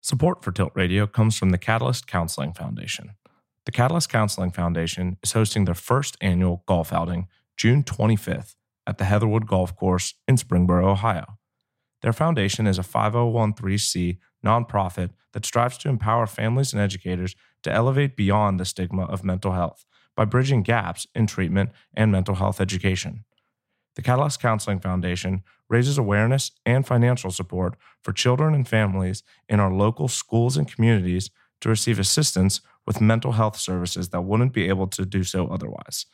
Support for Tilt Radio comes from the Catalyst Counseling Foundation. The Catalyst Counseling Foundation is hosting their first annual golf outing June 25th at the Heatherwood Golf Course in Springboro, Ohio. Their foundation is a 5013C nonprofit that strives to empower families and educators to elevate beyond the stigma of mental health by bridging gaps in treatment and mental health education. The Catalyst Counseling Foundation raises awareness and financial support for children and families in our local schools and communities to receive assistance with mental health services that wouldn't be able to do so otherwise.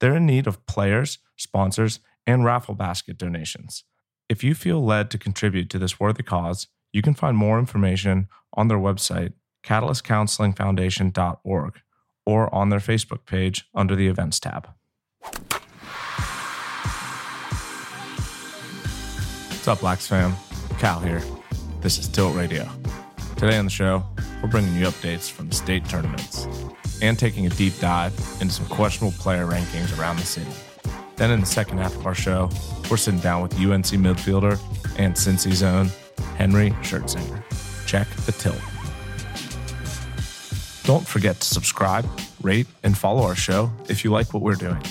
They're in need of players, sponsors, and raffle basket donations. If you feel led to contribute to this worthy cause, you can find more information on their website, catalystcounselingfoundation.org, or on their Facebook page under the Events tab. What's up, Lax fam? Cal here. This is Tilt Radio. Today on the show, we're bringing you updates from the state tournaments and taking a deep dive into some questionable player rankings around the city. Then in the second half of our show, we're sitting down with UNC midfielder and Cincy's own Henry Schertzinger. Check the tilt. Don't forget to subscribe, rate, and follow our show if you like what we're doing.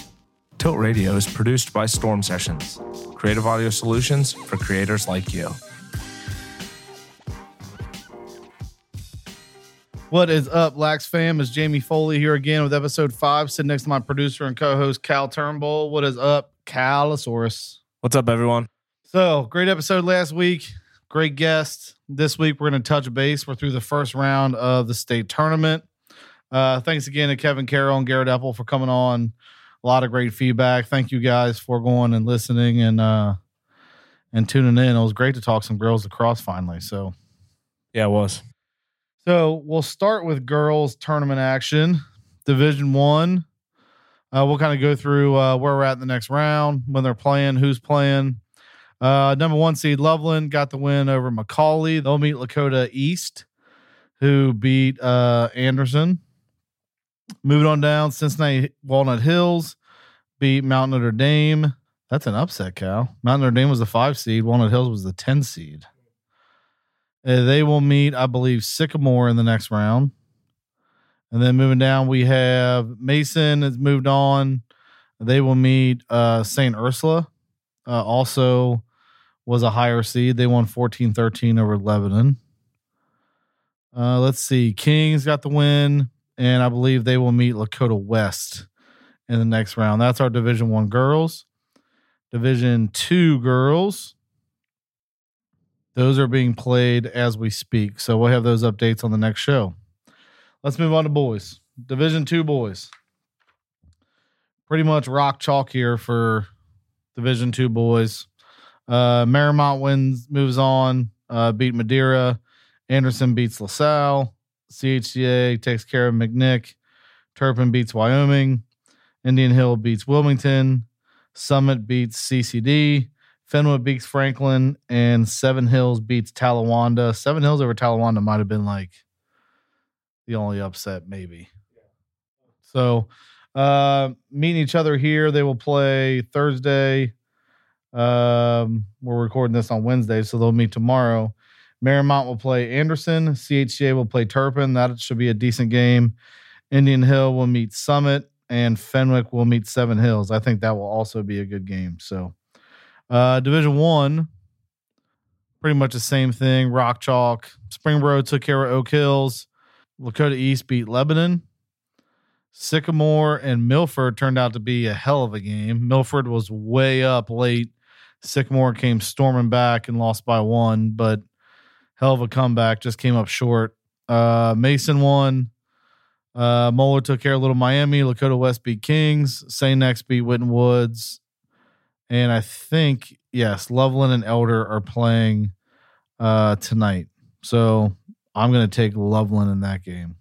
Tilt Radio is produced by Storm Sessions, creative audio solutions for creators like you. What is up, Lax fam? Is Jamie Foley here again with episode five, sitting next to my producer and co-host Cal Turnbull. What is up, Calosaurus? What's up, everyone? So great episode last week. Great guest. This week we're going to touch base. We're through the first round of the state tournament. Uh, thanks again to Kevin Carroll and Garrett Apple for coming on. A lot of great feedback. Thank you guys for going and listening and uh, and tuning in. It was great to talk some girls across finally. So Yeah, it was. So we'll start with girls tournament action, Division One. Uh, we'll kind of go through uh, where we're at in the next round, when they're playing, who's playing. Uh, number one seed Loveland got the win over McAuley. They'll meet Lakota East, who beat uh, Anderson. Moving on down, Cincinnati Walnut Hills beat Mount Notre Dame. That's an upset, Cal. Mount Notre Dame was the five seed. Walnut Hills was the ten seed. Uh, they will meet, I believe, Sycamore in the next round. And then moving down, we have Mason has moved on. They will meet uh, St. Ursula. Uh, also was a higher seed. They won 14 13 over Lebanon. Uh, let's see. Kings got the win, and I believe they will meet Lakota West in the next round. That's our Division One girls. Division Two girls. Those are being played as we speak. So we'll have those updates on the next show. Let's move on to boys. Division two boys. Pretty much rock chalk here for Division two boys. Uh Marymount wins, moves on, uh, beat Madeira. Anderson beats LaSalle. CHCA takes care of McNick. Turpin beats Wyoming. Indian Hill beats Wilmington. Summit beats CCD. Fenwick beats Franklin, and Seven Hills beats Talawanda. Seven Hills over Talawanda might have been like the only upset, maybe. So, uh, meeting each other here, they will play Thursday. Um, we're recording this on Wednesday, so they'll meet tomorrow. Marymount will play Anderson. CHCA will play Turpin. That should be a decent game. Indian Hill will meet Summit, and Fenwick will meet Seven Hills. I think that will also be a good game. So. Uh, Division One, pretty much the same thing. Rock Chalk. Springboro took care of Oak Hills. Lakota East beat Lebanon. Sycamore and Milford turned out to be a hell of a game. Milford was way up late. Sycamore came storming back and lost by one, but hell of a comeback. Just came up short. Uh, Mason won. Uh, Moeller took care of Little Miami. Lakota West beat Kings. St. X beat Winton Woods and I think yes, Loveland and Elder are playing uh, tonight. So I'm going to take Loveland in that game.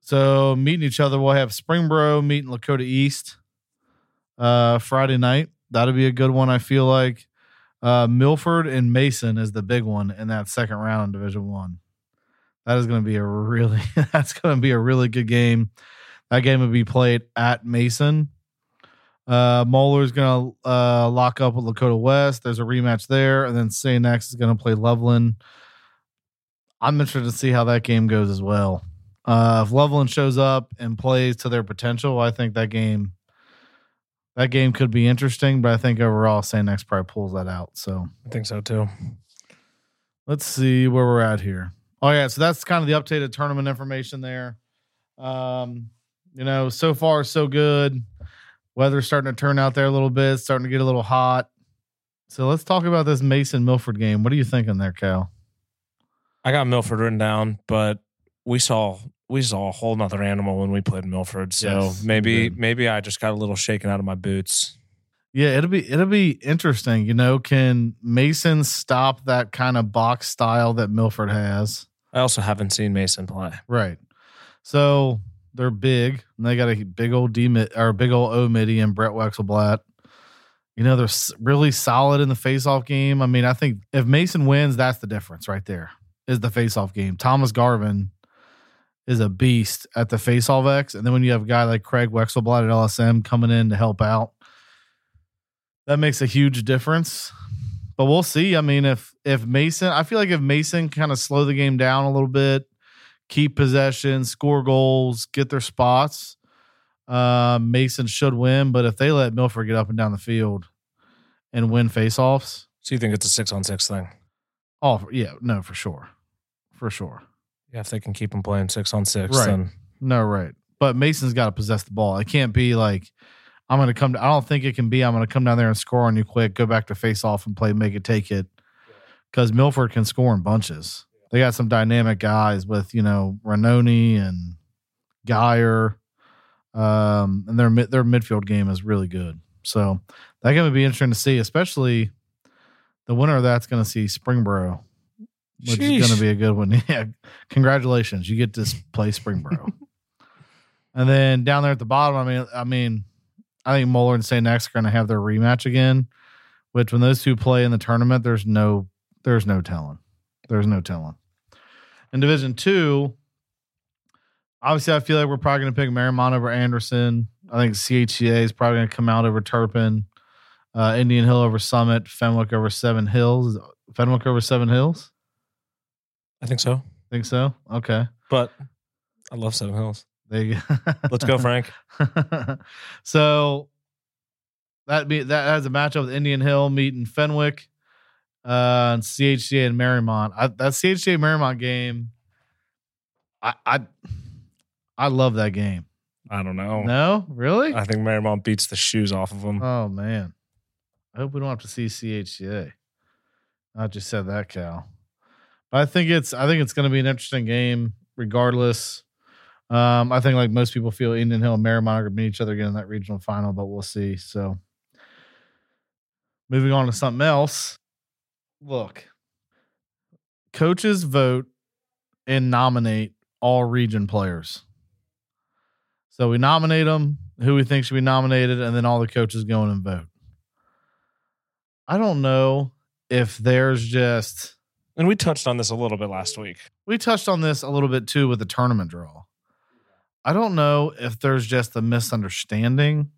So meeting each other, we'll have Springboro meeting Lakota East uh, Friday night. That'll be a good one. I feel like uh, Milford and Mason is the big one in that second round in Division One. That is going to be a really that's going to be a really good game. That game will be played at Mason. Uh, Moeller is going to uh, lock up with Lakota West. There's a rematch there. And then St. X is going to play Loveland. I'm interested to see how that game goes as well. Uh, if Loveland shows up and plays to their potential, I think that game that game could be interesting. But I think overall, St. X probably pulls that out. So I think so too. let's see where we're at here. Oh yeah, so that's kind of the updated tournament information there. Um, you know, so far so good. Weather's starting to turn out there a little bit, starting to get a little hot. So let's talk about this Mason Milford game. What are you thinking there, Cal? I got Milford written down, but we saw we saw a whole nother animal when we played Milford. So Yes, maybe maybe I just got a little shaken out of my boots. Yeah, it'll be it'll be interesting. You know, can Mason stop that kind of box style that Milford has? I also haven't seen Mason play. Right. So they're big, and they got a big old D mid or big old O midi and Brett Wexelblatt. You know, they're really solid in the faceoff game. I mean, I think if Mason wins, that's the difference right there. Is the faceoff game. Thomas Garvin is a beast at the faceoff X, and then when you have a guy like Craig Wexelblatt at LSM coming in to help out, that makes a huge difference. But we'll see. I mean, if if Mason, I feel like if Mason kind of slow the game down a little bit, keep possession, score goals, get their spots, uh, Mason should win. But if they let Milford get up and down the field and win faceoffs, So you think it's a six on six thing? oh yeah, no, for sure, for sure, Yeah, if they can keep him playing six on six, Right. then no, right. But Mason's got to possess the ball. It can't be like I'm going to come. I don't think it can be. I'm going to come down there and score on you quick. Go back to face off and play, make it, take it. Because Milford can score in bunches. They got some dynamic guys with you know Ranoni and Geyer, um, and their their midfield game is really good. So that game would be interesting to see, especially the winner of that's going to see Springboro, which is going to be a good one. Yeah, congratulations, you get to play Springboro. and then down there at the bottom, I mean, I mean, I think Moeller and St. X are going to have their rematch again. Which when those two play in the tournament, there's no there's no telling. There's no telling. In Division Two, obviously, I feel like we're probably going to pick Marymount over Anderson. I think CHCA is probably going to come out over Turpin, uh, Indian Hill over Summit, Fenwick over Seven Hills. Fenwick over Seven Hills. I think so. Think so? Okay. But I love Seven Hills. There you go. Let's go, Frank. so that be that has a matchup with Indian Hill meeting Fenwick, uh, and CHCA and Marymount. I, that CHCA Marymount game, I I I love that game. I don't know. No, really? I think Marymount beats the shoes off of them. Oh man, I hope we don't have to see CHCA. I just said that, Cal. I think it's I think it's going to be an interesting game, regardless. Um, I think like most people feel Indian Hill and Marymount are meet each other again in that regional final, but we'll see. So, moving on to something else. Look, coaches vote and nominate all region players. So we nominate them, who we think should be nominated, and then all the coaches go in and vote. I don't know if there's just And we touched on this a little bit last week. we touched on this a little bit too with the tournament draw. I don't know if there's just a misunderstanding.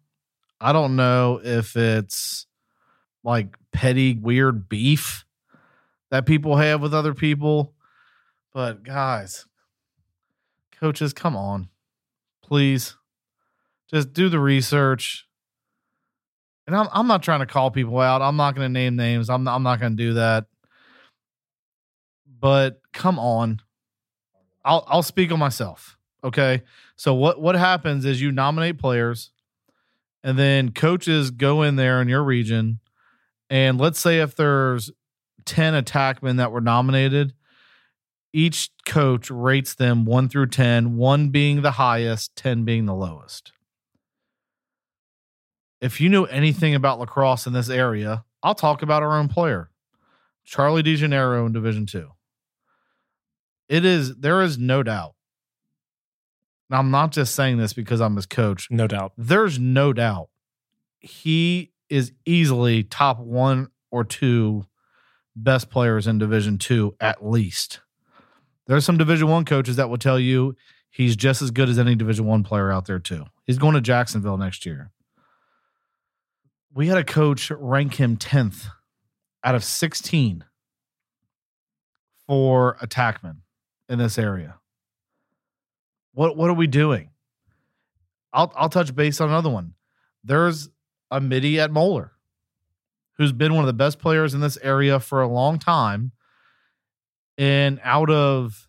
I don't know if it's like petty, weird beef that people have with other people. But guys, coaches, come on. Please. Just do the research. And I'm I'm not trying to call people out. I'm not going to name names. I'm I'm not going to do that. But come on. I'll I'll speak on myself. Okay. So what what happens is you nominate players and then coaches go in there in your region and let's say if there's 10 attackmen that were nominated, each coach rates them 1 through 10, 1 being the highest, 10 being the lowest. If you know anything about lacrosse in this area, I'll talk about our own player, Charlie DeGeneiro in Division 2. It is there is no doubt. Now I'm not just saying this because I'm his coach. No doubt. There's no doubt he is easily top one or two best players in Division Two at least. There's some Division One coaches that will tell you he's just as good as any Division One player out there too. He's going to Jacksonville next year. We had a coach rank him 10th out of 16 for attackman. In this area. What what are we doing? I'll I'll touch base on another one. There's a midi at Moeller who's been one of the best players in this area for a long time. And out of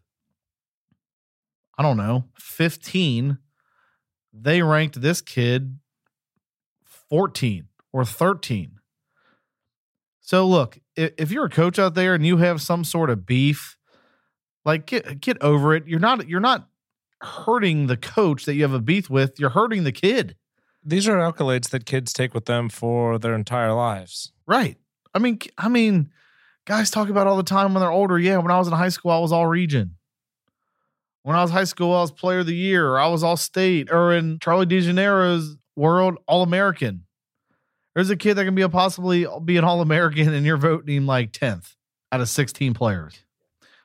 I don't know, 15, they ranked this kid 14 or 13. So look, if you're a coach out there and you have some sort of beef, like get get over it. You're not you're not hurting the coach that you have a beef with. You're hurting the kid. These are accolades that kids take with them for their entire lives. Right. I mean, I mean, guys talk about all the time when they're older. Yeah, when I was in high school, I was all region. When I was high school, I was player of the year, or I was all state, or in Charlie DeGeniero's world, all American. There's a kid that can be a possibly be an all American, and you're voting like 10th out of 16 players.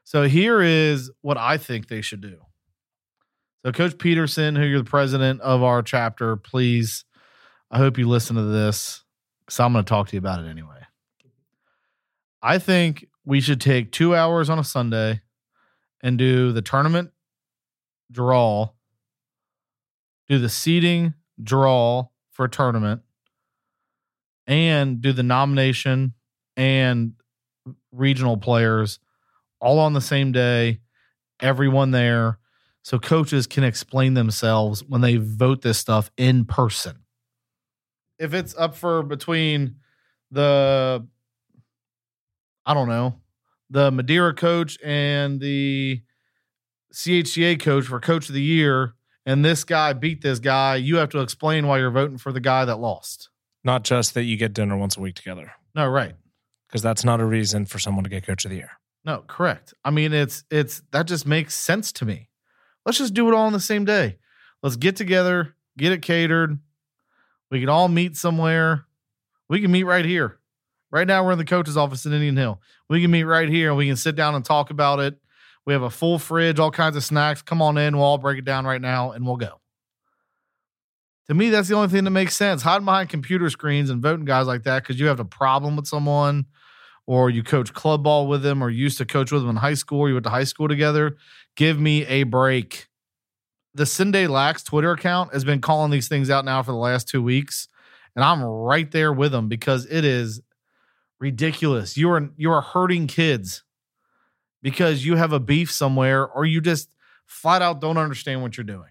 So here is what I think they should do. So, Coach Peterson, who you're the president of our chapter, please, I hope you listen to this because I'm going to talk to you about it anyway. I think we should take two hours on a Sunday and do the tournament draw, do the seating draw for a tournament, and do the nomination and regional players all on the same day, everyone there, so coaches can explain themselves when they vote this stuff in person. If it's up for between the, I don't know, the Madeira coach and the CHCA coach for coach of the year, and this guy beat this guy, you have to explain why you're voting for the guy that lost. Not just that you get dinner once a week together. No, right. Because that's not a reason for someone to get coach of the year. No, correct. I mean, it's it's that just makes sense to me. Let's just do it all on the same day. Let's get together, get it catered. We can all meet somewhere. We can meet right here. Right now, we're in the coach's office in Indian Hill. We can meet right here and we can sit down and talk about it. We have a full fridge, all kinds of snacks. Come on in. We'll all break it down right now and we'll go. To me, that's the only thing that makes sense. Hiding behind computer screens and voting guys like that because you have a problem with someone or you coach club ball with them or used to coach with them in high school, or you went to high school together, give me a break. The Sunday Lax Twitter account has been calling these things out now for the last two weeks, and I'm right there with them because it is ridiculous. You are you are hurting kids because you have a beef somewhere, or you just flat out don't understand what you're doing.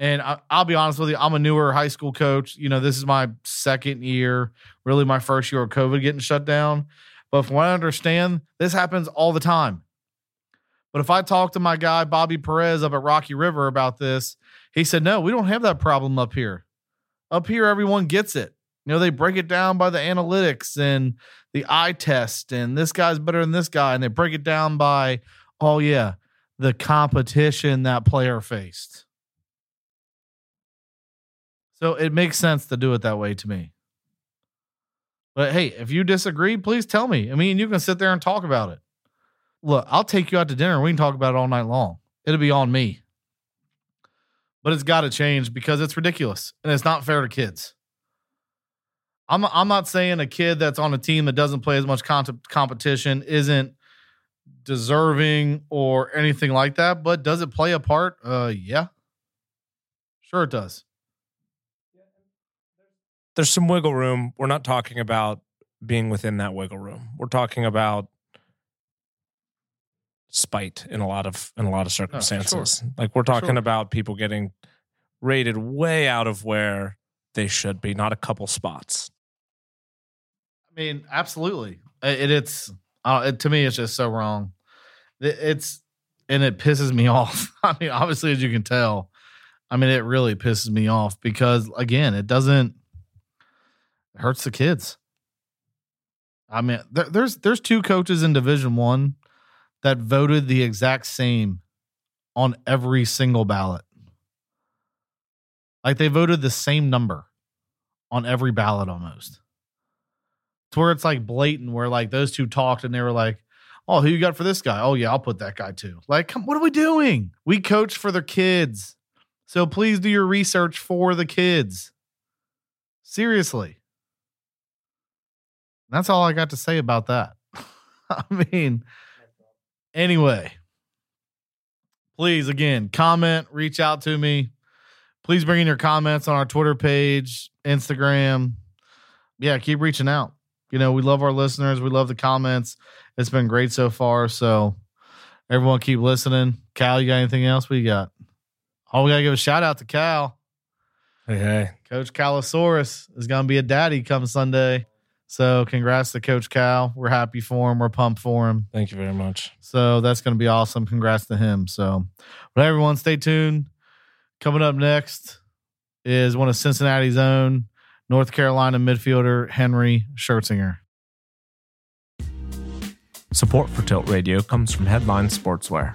And I, will be honest with you, I'm a newer high school coach. You know, this is my second year, really my first year of COVID getting shut down. But from what I understand, this happens all the time. But if I talk to my guy, Bobby Perez up at Rocky River about this, he said, no, we don't have that problem up here. Up here, everyone gets it. You know, they break it down by the analytics and the eye test, and this guy's better than this guy. And they break it down by, oh, yeah, the competition that player faced. So it makes sense to do it that way to me. But hey, if you disagree, please tell me. I mean, you can sit there and talk about it. Look, I'll take you out to dinner and we can talk about it all night long. It'll be on me. But it's got to change because it's ridiculous and it's not fair to kids. I'm I'm not saying a kid that's on a team that doesn't play as much competition isn't deserving or anything like that, but does it play a part? Uh yeah. Sure it does there's some wiggle room. We're not talking about being within that wiggle room. We're talking about spite in a lot of in a lot of circumstances. Oh, sure. Like we're talking sure. about people getting rated way out of where they should be, not a couple spots. I mean, absolutely. It, it's uh, it, to me, it's just so wrong. It, it's and it pisses me off. I mean, obviously, as you can tell, I mean, it really pisses me off because again, it doesn't hurts the kids. I mean, there, there's there's two coaches in Division One that voted the exact same on every single ballot. Like they voted the same number on every ballot almost. To where it's like blatant, where like those two talked and they were like, "Oh, who you got for this guy? Oh yeah, I'll put that guy too." Like, come, what are we doing? We coach for the kids, so please do your research for the kids. Seriously. That's all I got to say about that. I mean, anyway, please again comment, reach out to me. Please bring in your comments on our Twitter page, Instagram. Yeah, keep reaching out. You know, we love our listeners. We love the comments. It's been great so far. So everyone keep listening. Cal, you got anything else? We got. Oh, we gotta give a shout out to Cal. Hey, hey. Coach Calosaurus is gonna be a daddy come Sunday. So congrats to Coach Cal. We're happy for him. We're pumped for him. Thank you very much. So that's gonna be awesome. Congrats to him. So but everyone stay tuned. Coming up next is one of Cincinnati's own North Carolina midfielder Henry Schertzinger. Support for Tilt Radio comes from Headline Sportswear.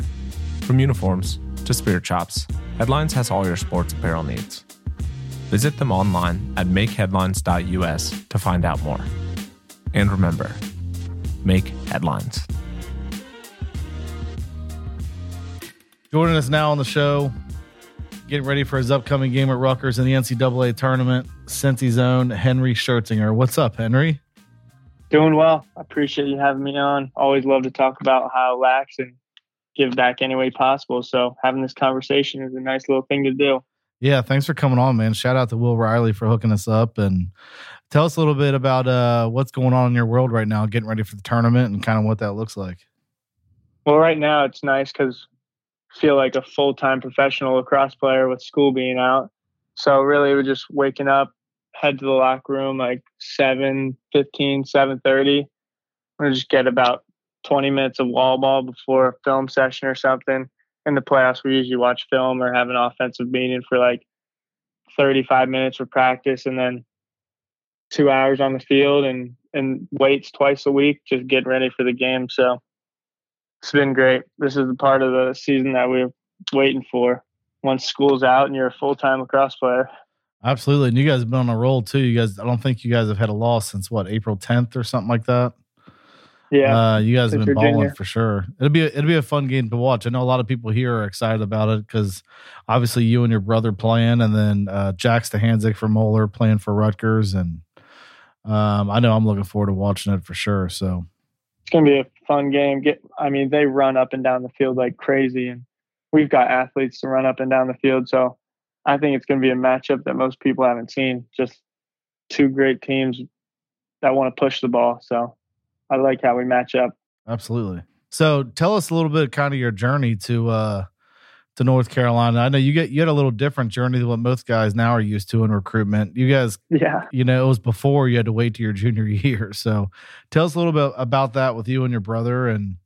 From uniforms to spirit chops, Headlines has all your sports apparel needs. Visit them online at makeheadlines.us to find out more. And remember, make headlines. Jordan is now on the show, getting ready for his upcoming game at Rutgers in the NCAA tournament, Cincy's own Henry Schertzinger. What's up, Henry? Doing well. I appreciate you having me on. Always love to talk about how lax and give back any way possible. So having this conversation is a nice little thing to do. Yeah, thanks for coming on, man. Shout out to Will Riley for hooking us up and tell us a little bit about uh, what's going on in your world right now, getting ready for the tournament and kind of what that looks like. Well, right now it's nice because feel like a full time professional lacrosse player with school being out. So really, we're just waking up, head to the locker room like 7 15, 7 30. We just get about 20 minutes of wall ball before a film session or something in the playoffs, we usually watch film or have an offensive meeting for like 35 minutes for practice and then two hours on the field and, and weights twice a week, just getting ready for the game. So it's been great. This is the part of the season that we're waiting for once school's out and you're a full time lacrosse player. Absolutely. And you guys have been on a roll too. You guys, I don't think you guys have had a loss since what, April 10th or something like that? Yeah, uh, you guys have been Virginia. balling for sure. It'll be a, it'll be a fun game to watch. I know a lot of people here are excited about it because obviously you and your brother playing, and then uh, Jack Stahanzik from Moeller playing for Rutgers, and um, I know I'm looking forward to watching it for sure. So it's gonna be a fun game. Get, I mean, they run up and down the field like crazy, and we've got athletes to run up and down the field. So I think it's gonna be a matchup that most people haven't seen. Just two great teams that want to push the ball. So I like how we match up. Absolutely. So tell us a little bit kind of your journey to uh to North Carolina. I know you get you had a little different journey than what most guys now are used to in recruitment. You guys Yeah. You know, it was before you had to wait to your junior year. So tell us a little bit about that with you and your brother and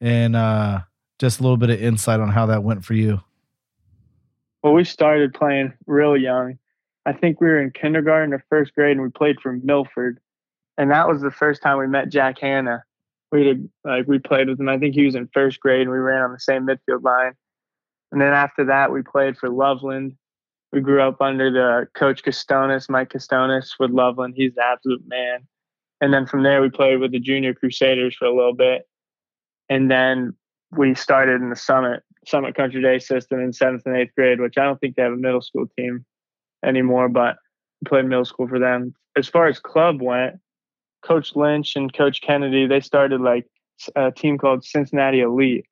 and uh just a little bit of insight on how that went for you. Well, we started playing real young. I think we were in kindergarten or first grade and we played for Milford and that was the first time we met Jack Hanna. We did like we played with him. I think he was in first grade, and we ran on the same midfield line. And then after that, we played for Loveland. We grew up under the coach Costonis, Mike Costonis with Loveland. He's the absolute man. And then from there, we played with the Junior Crusaders for a little bit. And then we started in the Summit Summit Country Day system in seventh and eighth grade, which I don't think they have a middle school team anymore, but we played middle school for them. As far as club went, Coach Lynch and Coach Kennedy, they started like a team called Cincinnati Elite.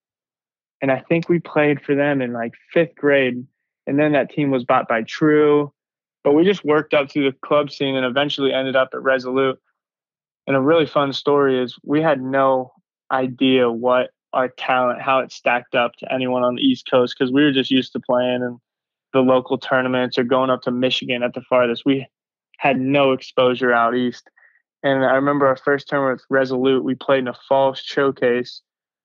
And I think we played for them in like fifth grade. And then that team was bought by True. But we just worked up through the club scene and eventually ended up at Resolute. And a really fun story is we had no idea what our talent, how it stacked up to anyone on the East Coast, because we were just used to playing in the local tournaments or going up to Michigan at the farthest. We had no exposure out east. And I remember our first term with Resolute, we played in a fall showcase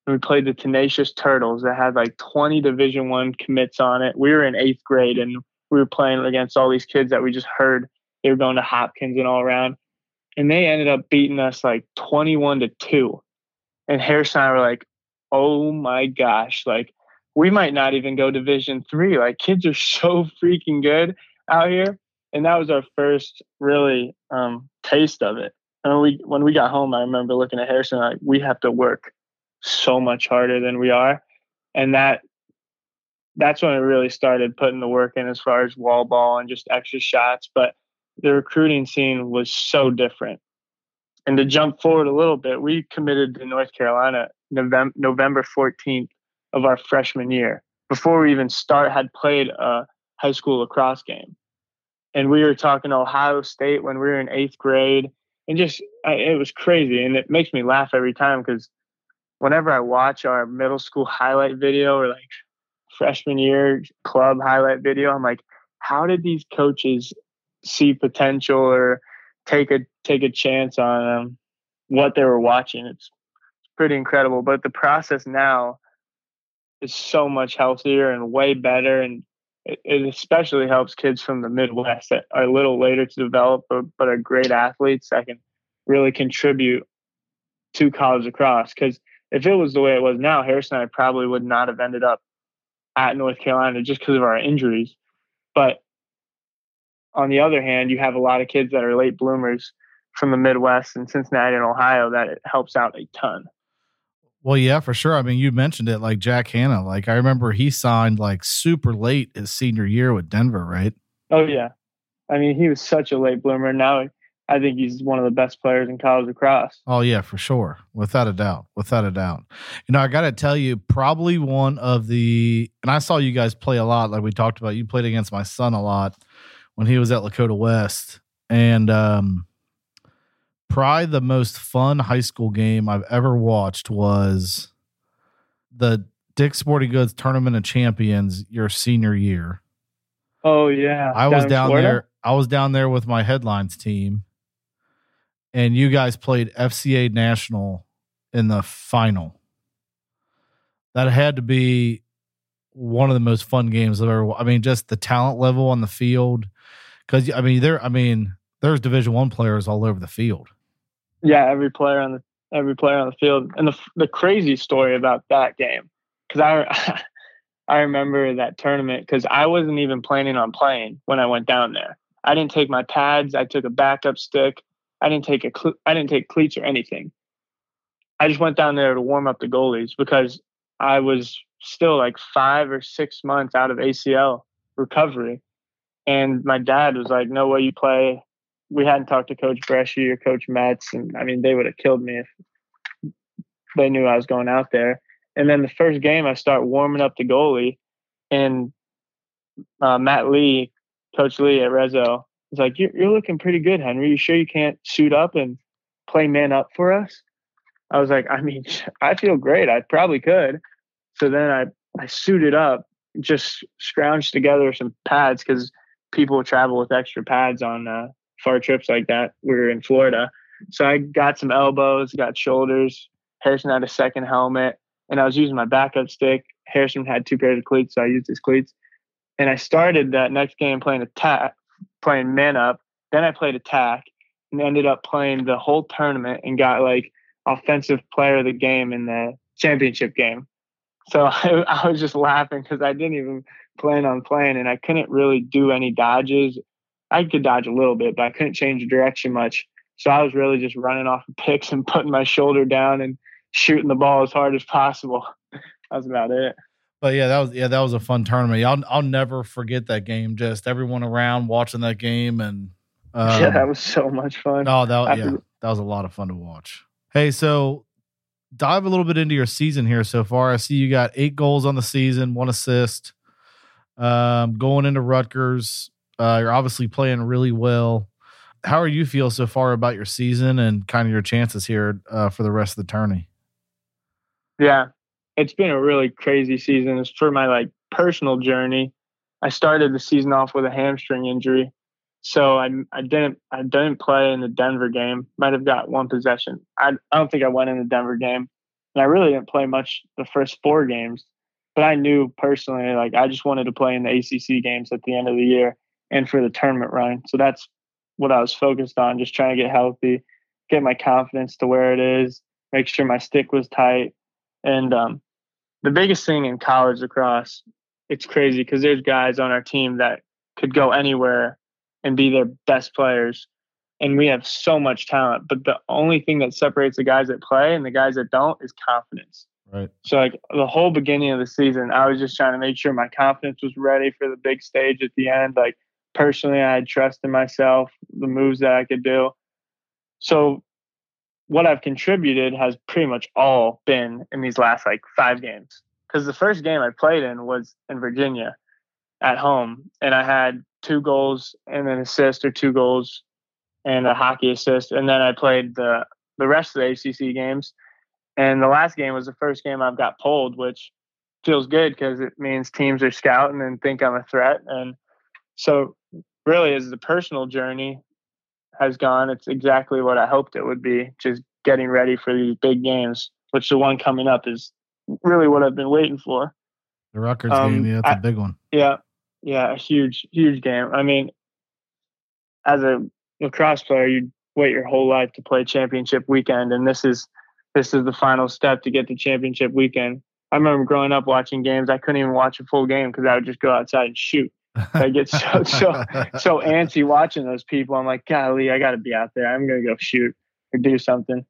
and we played the Tenacious Turtles that had like 20 Division One commits on it. We were in eighth grade and we were playing against all these kids that we just heard they were going to Hopkins and all around. And they ended up beating us like 21 to 2. And Harris and I were like, oh my gosh, like we might not even go Division Three. Like kids are so freaking good out here. And that was our first really um, taste of it. And we when we got home, I remember looking at Harrison like we have to work so much harder than we are, and that that's when I really started putting the work in as far as wall ball and just extra shots. But the recruiting scene was so different. And to jump forward a little bit, we committed to North Carolina November November 14th of our freshman year. before we even start had played a high school lacrosse game. And we were talking Ohio State when we were in eighth grade, and just I, it was crazy. And it makes me laugh every time because whenever I watch our middle school highlight video or like freshman year club highlight video, I'm like, how did these coaches see potential or take a take a chance on um, what they were watching? It's, pretty incredible. But the process now is so much healthier and way better, and it, it especially helps kids from the Midwest that are a little later to develop, but, but are great athletes that can really contribute to college across Because if it was the way it was now, Harrison and I probably would not have ended up at North Carolina just because of our injuries. But on the other hand, you have a lot of kids that are late bloomers from the Midwest and Cincinnati and Ohio that it helps out a ton. Well, yeah, for sure. I mean, you mentioned it like Jack Hanna. Like I remember he signed like super late his senior year with Denver, right? Oh yeah. I mean, he was such a late bloomer. Now I think he's one of the best players in college lacrosse. Oh yeah, for sure, without a doubt, without a doubt. You know, I got to tell you, probably one of the, and I saw you guys play a lot. Like we talked about, you played against my son a lot when he was at Lakota West, and um, probably the most fun high school game I've ever watched was the Dick Sporting Goods Tournament of Champions your senior year. Oh yeah, I was down there. I was down there with my headlines team and you guys played FCA National in the final. That had to be one of the most fun games I've ever. I mean, just the talent level on the field, because I mean, there. I mean, there's Division One players all over the field. Yeah, every player on the every player on the field, and the the crazy story about that game, because I I remember that tournament because I wasn't even planning on playing when I went down there. I didn't take my pads. I took a backup stick. I didn't take a I didn't take cleats or anything. I just went down there to warm up the goalies because I was still like five or six months out of ACL recovery. And my dad was like, No way you play. We hadn't talked to Coach Breschi or Coach Metz. And I mean, they would have killed me if they knew I was going out there. And then the first game, I start warming up the goalie. And uh, Matt Lee, Coach Lee at Rezo, He's like, you're, you're looking pretty good, Henry. You sure you can't suit up and play man up for us? I was like, I mean, I feel great. I probably could. So then I, I suited up, just scrounged together some pads because people travel with extra pads on uh, far trips like that. We were in Florida. So I got some elbows, got shoulders. Harrison had a second helmet, and I was using my backup stick. Harrison had two pairs of cleats, so I used his cleats. And I started that next game playing attack, playing man up. Then I played attack and ended up playing the whole tournament and got like offensive player of the game in the championship game. So I, I was just laughing because I didn't even plan on playing and I couldn't really do any dodges. I could dodge a little bit, but I couldn't change the direction much. So I was really just running off of picks and putting my shoulder down and shooting the ball as hard as possible. that was about it. But yeah, that was yeah, that was a fun tournament. I'll I'll never forget that game. Just everyone around watching that game, and um, yeah, that was so much fun. Oh, that After, yeah, that was a lot of fun to watch. Hey, so dive a little bit into your season here so far. I see you got eight goals on the season, one assist. Um, going into Rutgers, uh, you're obviously playing really well. How are you feel so far about your season and kind of your chances here uh, for the rest of the tourney? Yeah, it's been a really crazy season. It's for my like personal journey. I started the season off with a hamstring injury, so I I didn't I didn't play in the Denver game. Might have got one possession. I I don't think I went in the Denver game, and I really didn't play much the first four games. But I knew personally, like I just wanted to play in the ACC games at the end of the year and for the tournament run. So that's what I was focused on, just trying to get healthy, get my confidence to where it is, make sure my stick was tight, and um, the biggest thing in college lacrosse, it's crazy because there's guys on our team that could go anywhere and be their best players. And we have so much talent. But the only thing that separates the guys that play and the guys that don't is confidence. Right. So like the whole beginning of the season, I was just trying to make sure my confidence was ready for the big stage at the end. Like personally, I had trust in myself, the moves that I could do. So what I've contributed has pretty much all been in these last like five games. because the first game I played in was in Virginia at home, and I had two goals and an assist or two goals and a hockey assist, and then I played the the rest of the ACC games. And the last game was the first game I've got pulled, which feels good because it means teams are scouting and think I'm a threat. And so, really, as the personal journey has gone, it's exactly what I hoped it would be. Just getting ready for these big games, which the one coming up is really what I've been waiting for. The Rutgers um, game, yeah, that's a big one. Yeah, yeah, a huge, huge game. I mean, as a lacrosse player, you wait your whole life to play championship weekend, and this is this is the final step to get to championship weekend. I remember growing up watching games. I couldn't even watch a full game because I would just go outside and shoot. I get so so so antsy watching those people. I'm like, golly, I got to be out there. I'm gonna go shoot or do something.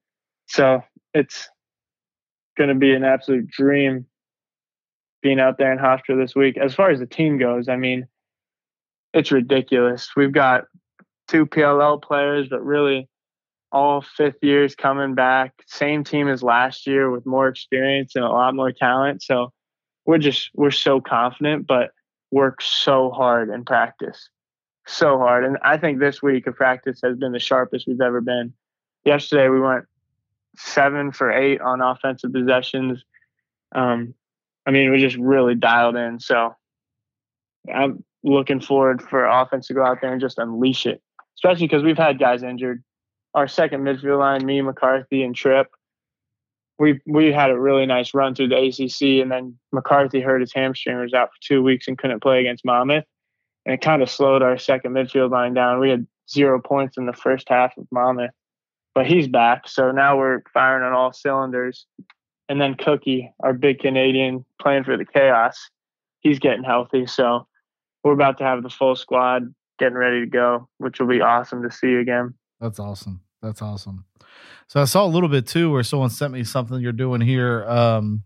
So it's gonna be an absolute dream being out there in Hofstra this week. As far as the team goes, I mean, it's ridiculous. We've got two PLL players, but really all fifth years coming back. Same team as last year with more experience and a lot more talent. So we're just we're so confident, but work so hard in practice. So hard. And I think this week of practice has been the sharpest we've ever been. Yesterday we went seven for eight on offensive possessions. Um, I mean, we just really dialed in. So I'm looking forward for offense to go out there and just unleash it, especially because we've had guys injured our second midfield line, me, McCarthy, and Tripp, we we had a really nice run through the ACC, and then McCarthy hurt his hamstring, was out for two weeks, and couldn't play against Monmouth, and it kind of slowed our second midfield line down. We had zero points in the first half of Monmouth, but he's back, so now we're firing on all cylinders. And then Cookie, our big Canadian, playing for the Chaos, he's getting healthy, so we're about to have the full squad getting ready to go, which will be awesome to see again. That's awesome. That's awesome. So I saw a little bit too where someone sent me something you're doing here um,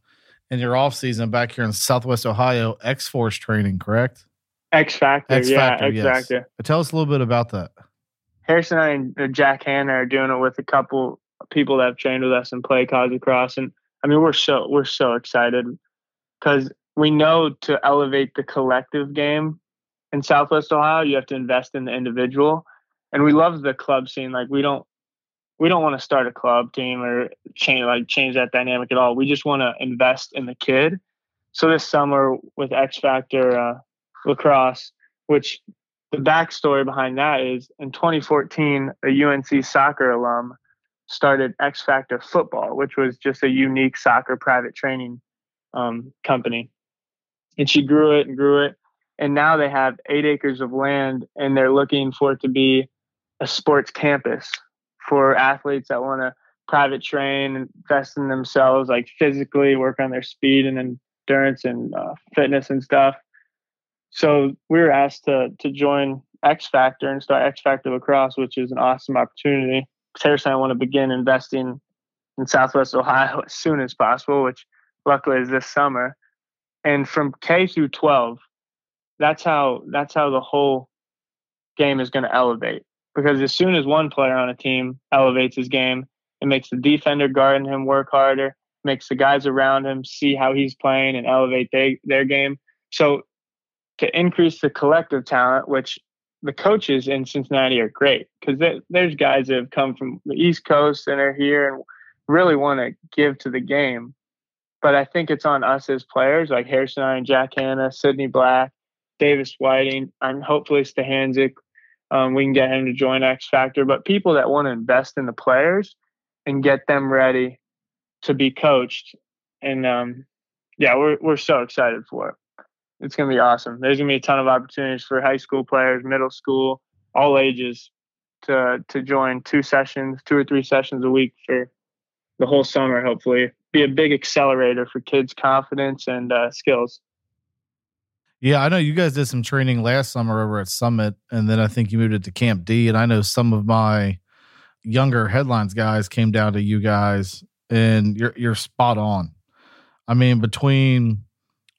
in your off season back here in Southwest Ohio, X Force training, correct? X Factor, X Factor, yeah, X Factor. Yes. Tell us a little bit about that. Harrison and I and Jack Hanna are doing it with a couple people that have trained with us and play Causey Cross, and I mean we're so we're so excited because we know to elevate the collective game in Southwest Ohio, you have to invest in the individual, and we love the club scene. Like we don't we don't want to start a club team or change like change that dynamic at all. We just want to invest in the kid. So this summer with X Factor uh, lacrosse, which the backstory behind that is in 2014, a UNC soccer alum started X Factor Football, which was just a unique soccer private training um, company. And she grew it and grew it. And now they have eight acres of land and they're looking for it to be a sports campus for athletes that want to private train, invest in themselves, like physically work on their speed and endurance and uh, fitness and stuff. So we were asked to to join X Factor and start X Factor Lacrosse, which is an awesome opportunity. Terrace and I want to begin investing in Southwest Ohio as soon as possible, which luckily is this summer. And from K through 12, that's how that's how the whole game is going to elevate because as soon as one player on a team elevates his game, it makes the defender guarding him work harder, makes the guys around him see how he's playing and elevate they, their game. So to increase the collective talent, which the coaches in Cincinnati are great because there's guys that have come from the East Coast and are here and really want to give to the game. But I think it's on us as players like Harrison and Jack Hanna, Sydney Black, Davis Whiting, and hopefully Stahanzik um, we can get him to join X Factor. But people that want to invest in the players and get them ready to be coached, and um, yeah, we're we're so excited for it. It's gonna be awesome. There's gonna be a ton of opportunities for high school players, middle school, all ages to to join two sessions, two or three sessions a week for the whole summer. Hopefully, be a big accelerator for kids' confidence and uh, skills. Yeah, I know you guys did some training last summer over at Summit, and then I think you moved it to Camp D. And I know some of my younger headlines guys came down to you guys, and you're you're spot on. I mean, between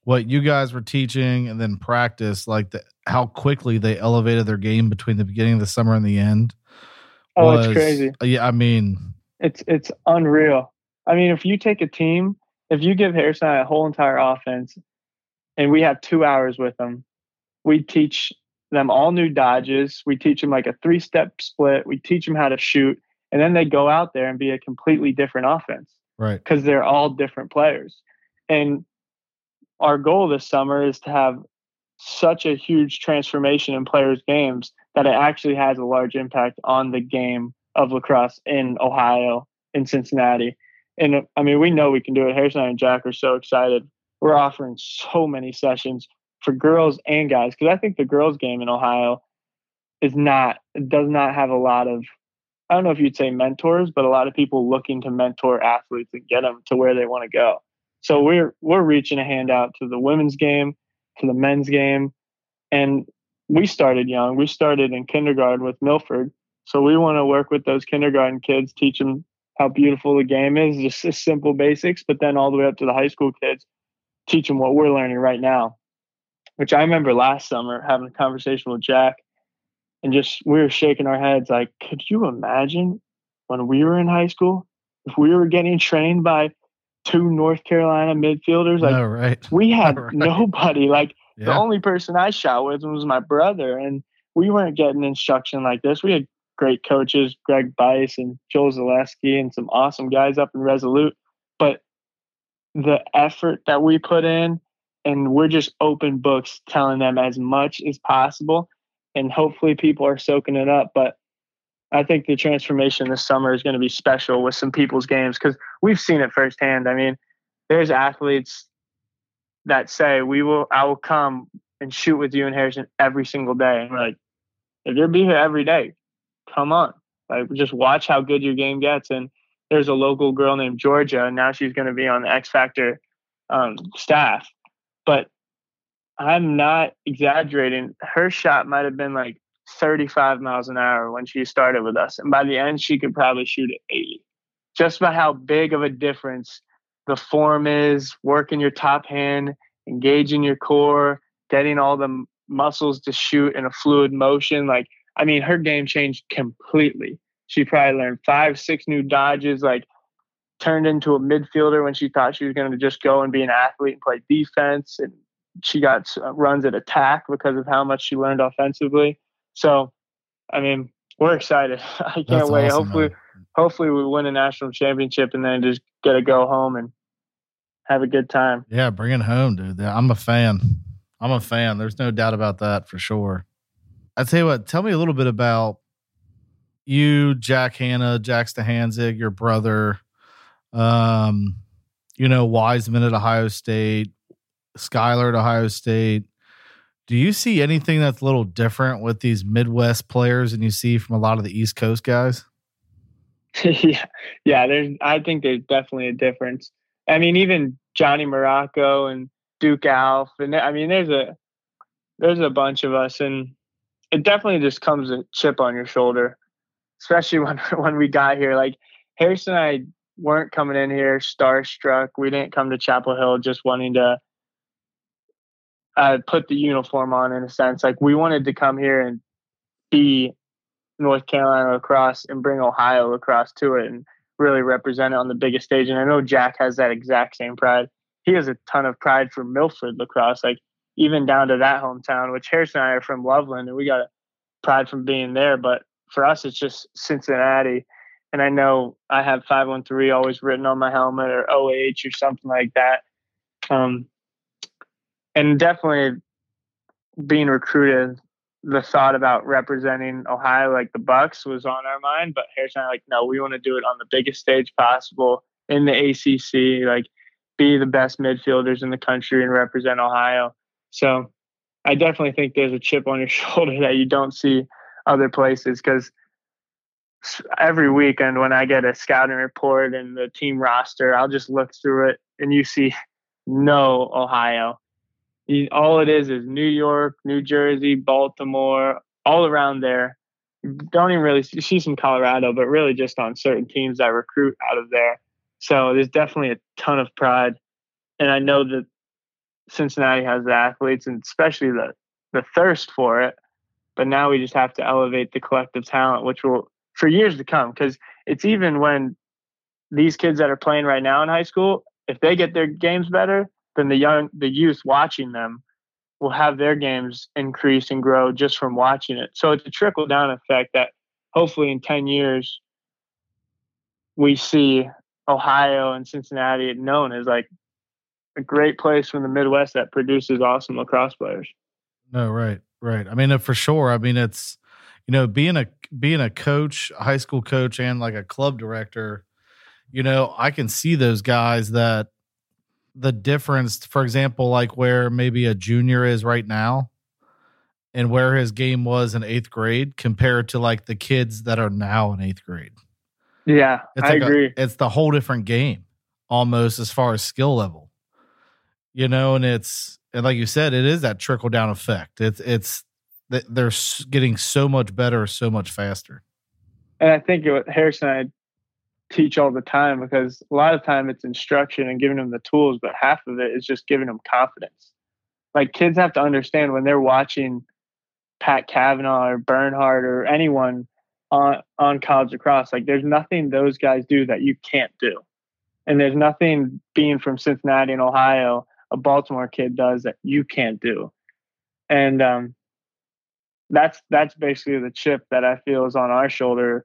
what you guys were teaching and then practice, like the, how quickly they elevated their game between the beginning of the summer and the end. Oh, was, it's crazy. Uh, yeah, I mean, it's it's unreal. I mean, if you take a team if you give Harrison a whole entire offense and we have two hours with them, we teach them all new dodges. We teach them like a three step split. We teach them how to shoot. And then they go out there and be a completely different offense. Right. Because they're all different players. And our goal this summer is to have such a huge transformation in players' games that it actually has a large impact on the game of lacrosse in Ohio, in Cincinnati. And uh, I mean, we know we can do it. Harrison and Jack are so excited. We're offering so many sessions for girls and guys because I think the girls' game in Ohio is not does not have a lot of I don't know if you'd say mentors, but a lot of people looking to mentor athletes and get them to where they want to go. So we're we're reaching a hand out to the women's game, to the men's game, and we started young. We started in kindergarten with Milford, so we want to work with those kindergarten kids, teach them how beautiful the game is, just, just simple basics, but then all the way up to the high school kids, teach them what we're learning right now. Which I remember last summer having a conversation with Jack, and just we were shaking our heads like, could you imagine when we were in high school if we were getting trained by two North Carolina midfielders? Like, no, right. we had Right. nobody. Like the only person I shot with was my brother, and we weren't getting instruction like this. We had great coaches, Greg Bice and Joel Zaleski, and some awesome guys up in Resolute. The effort that we put in, and we're just open books telling them as much as possible, and hopefully people are soaking it up. But I think the transformation this summer is going to be special with some people's games because we've seen it firsthand. I mean, there's athletes that say we will I will come and shoot with you and Harrison every single day. And we're like, if you'll be here every day, come on. Like just watch how good your game gets. And there's a local girl named Georgia, and now she's gonna be on the X Factor um, staff. But I'm not exaggerating. Her shot might have been like 35 miles an hour when she started with us. And by the end, she could probably shoot at 80. Just by how big of a difference the form is, working your top hand, engaging your core, getting all the muscles to shoot in a fluid motion. Like, I mean, her game changed completely. She probably learned five, six new dodges, like turned into a midfielder when she thought she was going to just go and be an athlete and play defense. And she got uh, runs at attack because of how much she learned offensively. So, I mean, we're excited. I can't That's wait. awesome, hopefully, man. hopefully we win a national championship and then just get to go home and have a good time. Yeah, bring it home, dude. I'm a fan. I'm a fan. There's no doubt about that for sure. I tell you what, tell me a little bit about you, Jack Hanna, Jack Stahanzig, your brother, um, you know, Wiseman at Ohio State, Skylar at Ohio State. Do you see anything that's a little different with these Midwest players than you see from a lot of the East Coast guys? yeah, yeah. There's, I think there's definitely a difference. I mean, even Johnny Morocco and Duke Alf, and I mean, there's a there's a bunch of us, and it definitely just comes a chip on your shoulder, especially when when we got here. Like Harrison and I weren't coming in here starstruck. We didn't come to Chapel Hill just wanting to uh, put the uniform on in a sense. Like we wanted to come here and be North Carolina lacrosse and bring Ohio lacrosse to it and really represent it on the biggest stage. And I know Jack has that exact same pride. He has a ton of pride for Milford lacrosse, like even down to that hometown, which Harrison and I are from Loveland and we got pride from being there. But for us, it's just Cincinnati. And I know I have 513 always written on my helmet or OH or something like that. Um, and definitely being recruited the thought about representing Ohio like the Bucks was on our mind, but Harrison and I like, no, we want to do it on the biggest stage possible in the ACC, like be the best midfielders in the country and represent Ohio. So I definitely think there's a chip on your shoulder that you don't see other places because every weekend when I get a scouting report and the team roster, I'll just look through it and you see no Ohio all it is is New York, New Jersey, Baltimore, all around there. Don't even really see, some Colorado, but really just on certain teams that recruit out of there. So there's definitely a ton of pride, and I know that Cincinnati has the athletes and especially the the thirst for it. But now we just have to elevate the collective talent, which will for years to come, because it's even when these kids that are playing right now in high school if they get their games better, then the young the youth watching them will have their games increase and grow just from watching it. So it's a trickle down effect that hopefully in 10 years we see Ohio and Cincinnati known as like a great place from the Midwest that produces awesome lacrosse players. No, right, right. I mean, uh, for sure. I mean, it's you know being a being a coach, a high school coach, and like a club director. You know, I can see those guys that the difference, for example, like where maybe a junior is right now and where his game was in eighth grade compared to like the kids that are now in eighth grade. Yeah, it's I like agree. A, it's the whole different game almost as far as skill level. You know, and it's and like you said, it is that trickle down effect. It's it's they're getting so much better, so much faster. And I think what Harrison and I teach all the time because a lot of time it's instruction and giving them the tools, but half of it is just giving them confidence. Like kids have to understand when they're watching Pat Kavanagh or Bernhardt or anyone on on college lacrosse, like there's nothing those guys do that you can't do. And there's nothing being from Cincinnati and Ohio a Baltimore kid does that you can't do. And um, that's that's basically the chip that I feel is on our shoulder.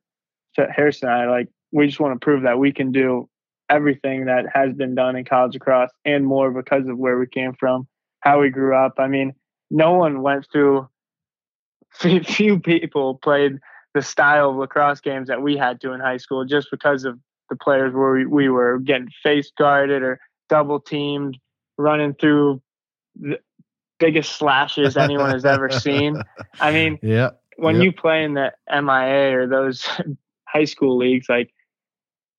Harrison and I like we just want to prove that we can do everything that has been done in college lacrosse and more because of where we came from, how we grew up. I mean, no one went through. Few people played the style of lacrosse games that we had to in high school just because of the players where we, we were getting face guarded or double teamed running through the biggest slashes anyone has ever seen. I mean, yeah. When yep. you play in the MIA or those high school leagues, like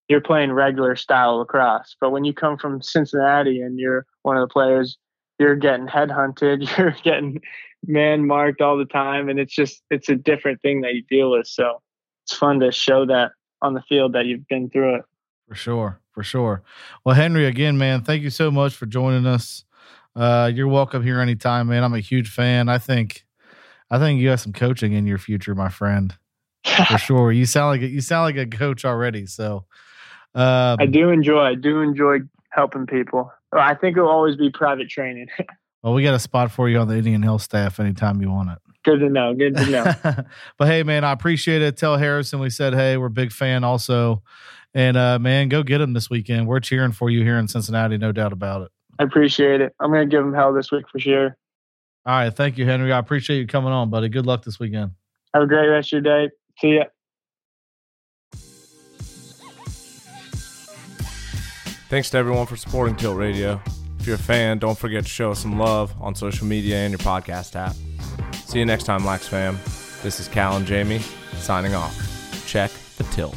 you're playing regular style lacrosse. But when you come from Cincinnati and you're one of the players, you're getting headhunted, you're getting man marked all the time, and it's just it's a different thing that you deal with. So it's fun to show that on the field that you've been through it. For sure, for sure. Well, Henry, again, man, thank you so much for joining us. Uh, you're welcome here anytime, man. I'm a huge fan. I think, I think you have some coaching in your future, my friend. For sure. You sound like a, you sound like a coach already. So, um, I do enjoy. I do enjoy helping people. I think it'll always be private training. well, we got a spot for you on the Indian Hill staff anytime you want it. Good to know. Good to know. but hey, man, I appreciate it. Tell Harrison we said hey. We're a big fan also. And uh, man, go get them this weekend. We're cheering for you here in Cincinnati, no doubt about it. I appreciate it. I'm going to give them hell this week for sure. All right. Thank you, Henry. I appreciate you coming on, buddy. Good luck this weekend. Have a great rest of your day. See ya. Thanks to everyone for supporting Tilt Radio. If you're a fan, don't forget to show us some love on social media and your podcast app. See you next time, Lax fam. This is Cal and Jamie signing off. Check the tilt.